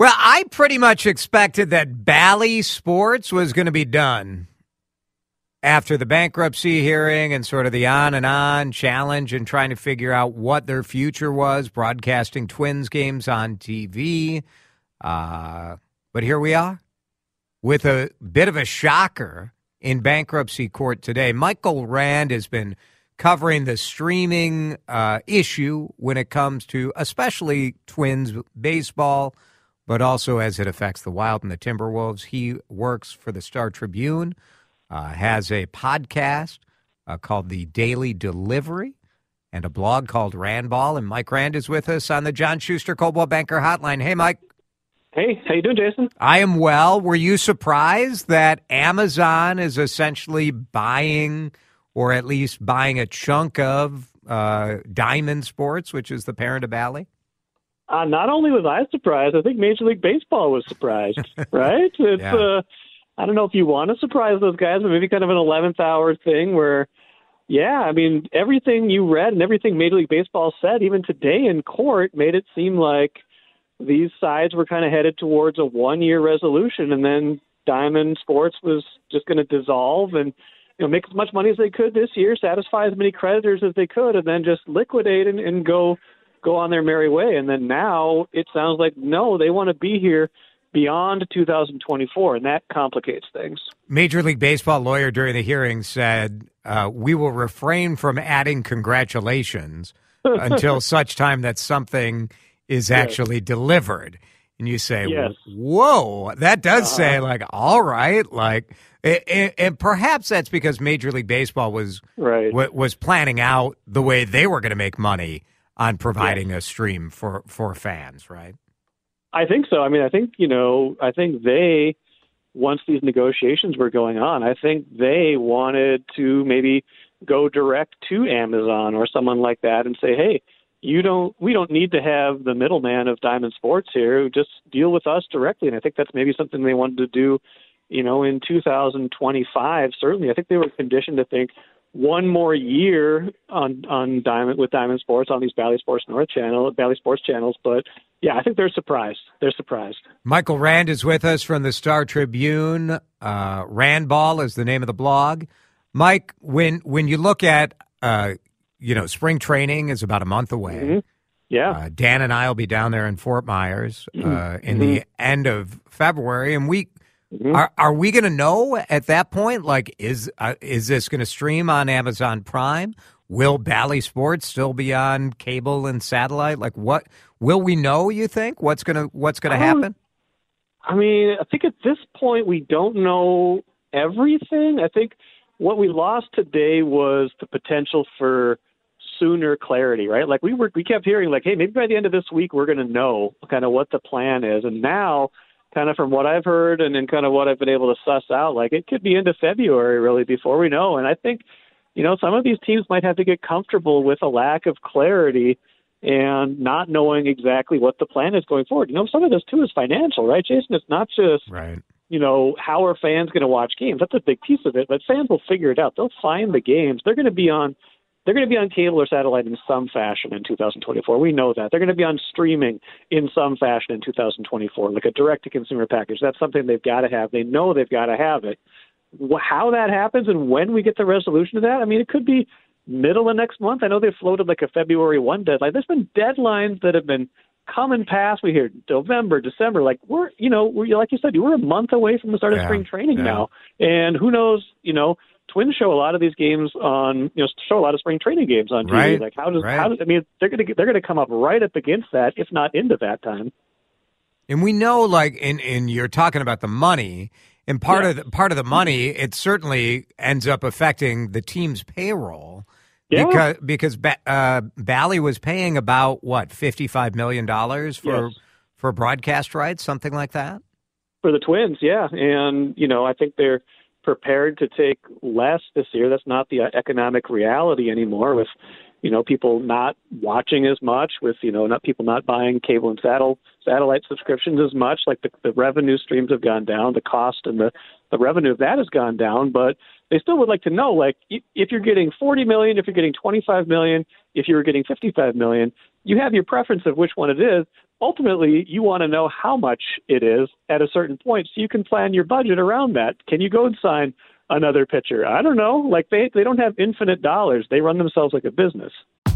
Well, I pretty much expected that Bally Sports was going to be done after the bankruptcy hearing and sort of the on and on challenge and trying to figure out what their future was, broadcasting Twins games on TV. Uh, but here we are with a bit of a shocker in bankruptcy court today. Michael Rand has been covering the streaming uh, issue when it comes to especially Twins baseball but also as it affects the Wild and the Timberwolves. He works for the Star Tribune, uh, has a podcast uh, called The Daily Delivery, and a blog called Randball. And Mike Rand is with us on the John Schuster Coldwell Banker Hotline. Hey, Mike. Hey, how you doing, Jason? I am well. Were you surprised that Amazon is essentially buying, or at least buying a chunk of uh, Diamond Sports, which is the parent of Bally? Uh, not only was I surprised, I think Major League Baseball was surprised. right? It's yeah. uh, I don't know if you want to surprise those guys, but maybe kind of an eleventh hour thing where, yeah, I mean everything you read and everything Major League Baseball said, even today in court, made it seem like these sides were kind of headed towards a one year resolution, and then Diamond Sports was just going to dissolve and you know make as much money as they could this year, satisfy as many creditors as they could, and then just liquidate and, and go go on their merry way. And then now it sounds like no, they want to be here beyond 2024, and that complicates things. Major League Baseball lawyer during the hearing said, uh, "We will refrain from adding congratulations until such time that something is actually yes. delivered." And you say, yes. "Whoa, that does uh-huh. say like, all right, like." And, and perhaps that's because Major League Baseball was right. was planning out the way they were going to make money on providing a stream for for fans, right? I think so. I mean, I think you know, I think they once these negotiations were going on, I think they wanted to maybe go direct to Amazon or someone like that and say, "Hey, you don't we don't need to have the middleman of Diamond Sports here. Just deal with us directly." And I think that's maybe something they wanted to do, you know, in 2025. Certainly, I think they were conditioned to think, one more year on on Diamond with Diamond Sports on these Bally Sports North channel, Bally Sports channels. But yeah, I think they're surprised. They're surprised. Michael Rand is with us from the Star Tribune. Uh, Randball is the name of the blog. Mike, when when you look at uh, you know spring training is about a month away. Mm-hmm. Yeah, uh, Dan and I will be down there in Fort Myers uh, mm-hmm. in the end of February, and we Mm-hmm. Are are we going to know at that point? Like, is uh, is this going to stream on Amazon Prime? Will Bally Sports still be on cable and satellite? Like, what will we know? You think what's gonna what's gonna um, happen? I mean, I think at this point we don't know everything. I think what we lost today was the potential for sooner clarity, right? Like we were, we kept hearing like, hey, maybe by the end of this week we're going to know kind of what the plan is, and now kind of from what I've heard and then kind of what I've been able to suss out, like it could be into February really before we know. And I think, you know, some of these teams might have to get comfortable with a lack of clarity and not knowing exactly what the plan is going forward. You know, some of this too is financial, right, Jason? It's not just right. You know, how are fans going to watch games? That's a big piece of it, but fans will figure it out. They'll find the games. They're going to be on they're going to be on cable or satellite in some fashion in 2024. We know that. They're going to be on streaming in some fashion in 2024, like a direct to consumer package. That's something they've got to have. They know they've got to have it. How that happens and when we get the resolution to that, I mean, it could be middle of next month. I know they've floated like a February 1 deadline. There's been deadlines that have been come and pass. We hear November, December. Like we're, you know, we're like you said, we're a month away from the start of spring training yeah. now, and who knows, you know, Twins show a lot of these games on, you know, show a lot of spring training games on TV. Right, like how does right. how does I mean they're gonna they're gonna come up right up against that, if not into that time. And we know, like, in in you're talking about the money, and part yeah. of the, part of the money, it certainly ends up affecting the team's payroll. Yeah. Because because uh, Bally was paying about what fifty five million dollars for yes. for broadcast rights, something like that? For the Twins, yeah. And, you know, I think they're prepared to take less this year. That's not the uh, economic reality anymore with, you know, people not watching as much, with, you know, not people not buying cable and saddle, satellite subscriptions as much. Like the, the revenue streams have gone down, the cost and the, the revenue of that has gone down. But they still would like to know, like, if you're getting 40 million, if you're getting 25 million, if you're getting 55 million, you have your preference of which one it is ultimately you want to know how much it is at a certain point so you can plan your budget around that. Can you go and sign another pitcher? I don't know. Like they they don't have infinite dollars. They run themselves like a business.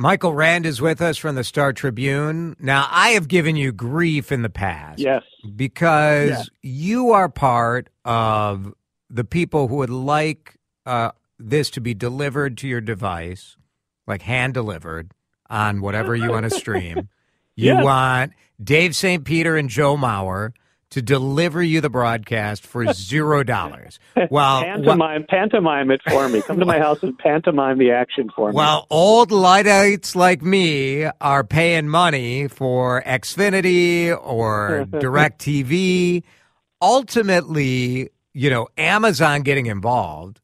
Michael Rand is with us from the Star Tribune. Now, I have given you grief in the past. Yes. Because yeah. you are part of the people who would like uh, this to be delivered to your device, like hand delivered on whatever you want to stream. You yes. want Dave St. Peter and Joe Mauer to deliver you the broadcast for zero dollars. Well, pantomime, pantomime it for me. Come to my house and pantomime the action for me. Well, old Luddites like me are paying money for Xfinity or DirecTV. Ultimately, you know, Amazon getting involved.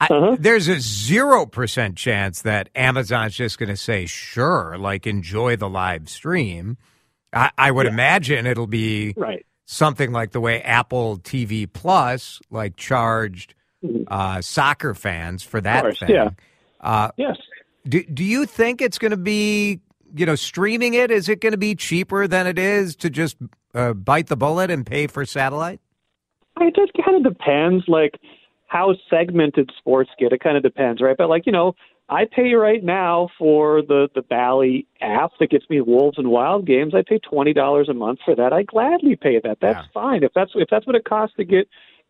Uh-huh. There's a zero percent chance that Amazon's just going to say, "Sure," like enjoy the live stream. I, I would yeah. imagine it'll be right something like the way Apple TV Plus like charged mm-hmm. uh, soccer fans for that course, thing. Yeah. Uh, yes. Do Do you think it's going to be you know streaming it? Is it going to be cheaper than it is to just uh, bite the bullet and pay for satellite? It just kind of depends, like how segmented sports get. It kind of depends, right? But like you know, I pay right now for the the Bally app that gets me Wolves and Wild games. I pay twenty dollars a month for that. I gladly pay that. That's yeah. fine if that's if that's what it costs to get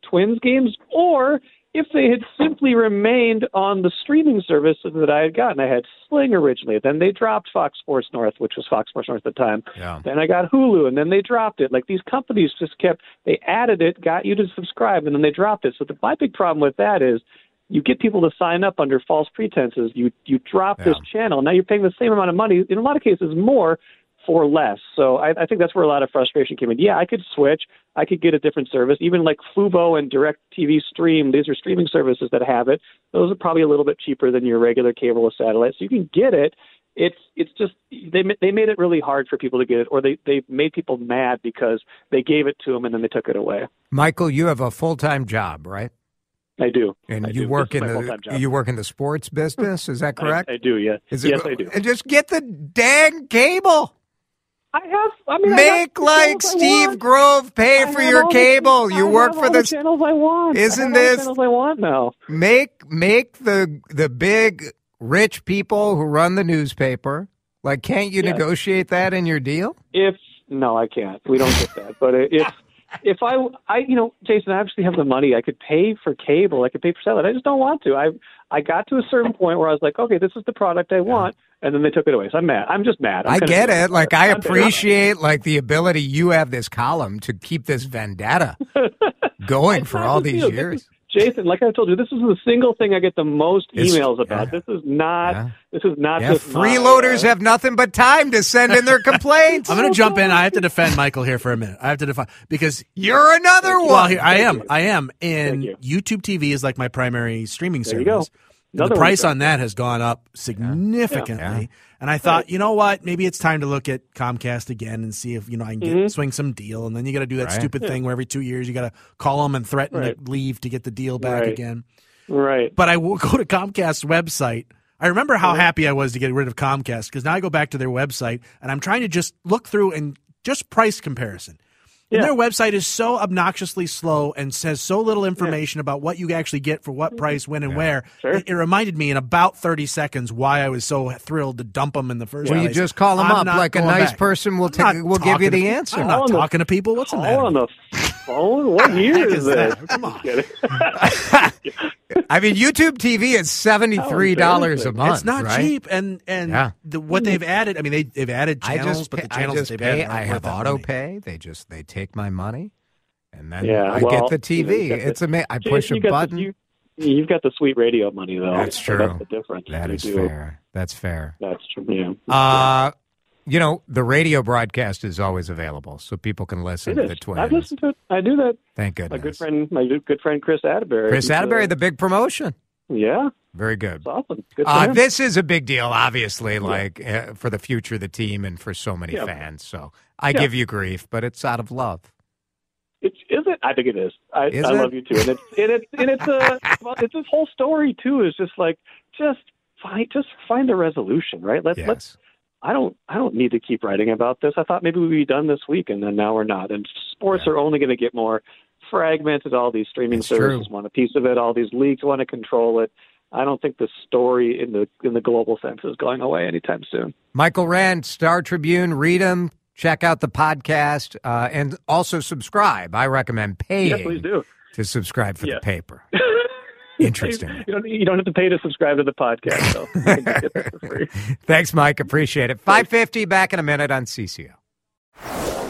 Twins games, or if they had simply remained on the streaming services that I had gotten. I had Sling originally, then they dropped Fox Sports North, which was Fox Sports North at the time. Yeah. Then I got Hulu, and then they dropped it. Like these companies just kept they added it, got you to subscribe, and then they dropped it. So the, my big problem with that is you get people to sign up under false pretenses. You you drop yeah. this channel. Now you're paying the same amount of money, in a lot of cases more, for less. So I, I think that's where a lot of frustration came in. Yeah, I could switch. I could get a different service. Even like Fubo and Direct TV Stream, these are streaming services that have it. Those are probably a little bit cheaper than your regular cable or satellite. So you can get it. It's it's just they they made it really hard for people to get it, or they they made people mad because they gave it to them and then they took it away. Michael, you have a full time job, right? I do. And I you do. work in the you work in the sports business, is that correct? I, I do, yeah. Is yes, I do. And just get the dang cable. I have. I mean, make I like Steve Grove pay I for your cable. The, you I work for the, the channels I want. Isn't this channels I want now? Make make the the big rich people who run the newspaper. Like, can't you yes. negotiate that in your deal? If no, I can't. We don't get that. But if if I, I, you know, Jason, I actually have the money. I could pay for cable. I could pay for satellite. I just don't want to. I, I got to a certain point where I was like, okay, this is the product I want, and then they took it away. So I'm mad. I'm just mad. I'm i get it. Like I appreciate like the ability you have this column to keep this vendetta going for all these years. Jason, like I told you, this is the single thing I get the most emails it's, about. Yeah. This is not. Yeah. This is not yeah, just freeloaders my, have nothing but time to send in their complaints. I'm going to jump in. I have to defend Michael here for a minute. I have to defend because you're another one. Well, here, I am. I am. And YouTube TV is like my primary streaming there service. The price on that has gone up significantly. And I thought, right. you know what? Maybe it's time to look at Comcast again and see if you know I can get, mm-hmm. swing some deal. And then you got to do that right. stupid yeah. thing where every two years you got to call them and threaten right. to leave to get the deal back again. Right. But I will go to Comcast's website. I remember how happy I was to get rid of Comcast because now I go back to their website and I'm trying to just look through and just price comparison. And their website is so obnoxiously slow and says so little information yeah. about what you actually get for what mm-hmm. price, when, and yeah. where. Sure. It, it, reminded me in about 30 seconds why I was so thrilled to dump them in the first place. well, place. you just call them I'm up like a nice back. person will, t- will give you the to, answer. I'm not talking to people. What's the matter? on the phone? What year is this? Come on. I mean, YouTube TV is seventy three dollars a month. It's not right? cheap, and and yeah. the, what they've added. I mean, they they've added channels, but the channels I they've pay, added. I have auto pay. They just they take my money, and then yeah, I well, get the TV. You know, it's amazing. I push a button. The, you, have got the sweet radio money, though. That's true. So that's the difference. That is fair. That's fair. That's true. Yeah. Uh, you know, the radio broadcast is always available, so people can listen to the Twins. I've listened to it. I do that. Thank goodness. My good friend, my good friend Kris Atteberry. Kris Atteberry, the big promotion. Yeah. Very good. Awesome. Good uh, this is a big deal, obviously, like uh, for the future of the team and for so many yeah. fans. So I yeah. give you grief, but it's out of love. It's, is it? I think it is. I, is I it? love you too, and it's and it's and it's a it's this whole story too. Is just like just find just find a resolution, right? Let's yes. let's I don't I don't need to keep writing about this. I thought maybe we'd be done this week, and then now we're not. And sports yeah. are only going to get more fragmented. All these streaming services true. want a piece of it. All these leagues want to control it. I don't think the story in the in the global sense is going away anytime soon. Michael Rand, Star Tribune, read them. Check out the podcast uh, and also subscribe. I recommend paying yeah, please do. to subscribe for yeah. the paper. Interesting. you, don't, you don't have to pay to subscribe to the podcast, so Thanks, Mike. Appreciate it. 550 back in a minute on CCO.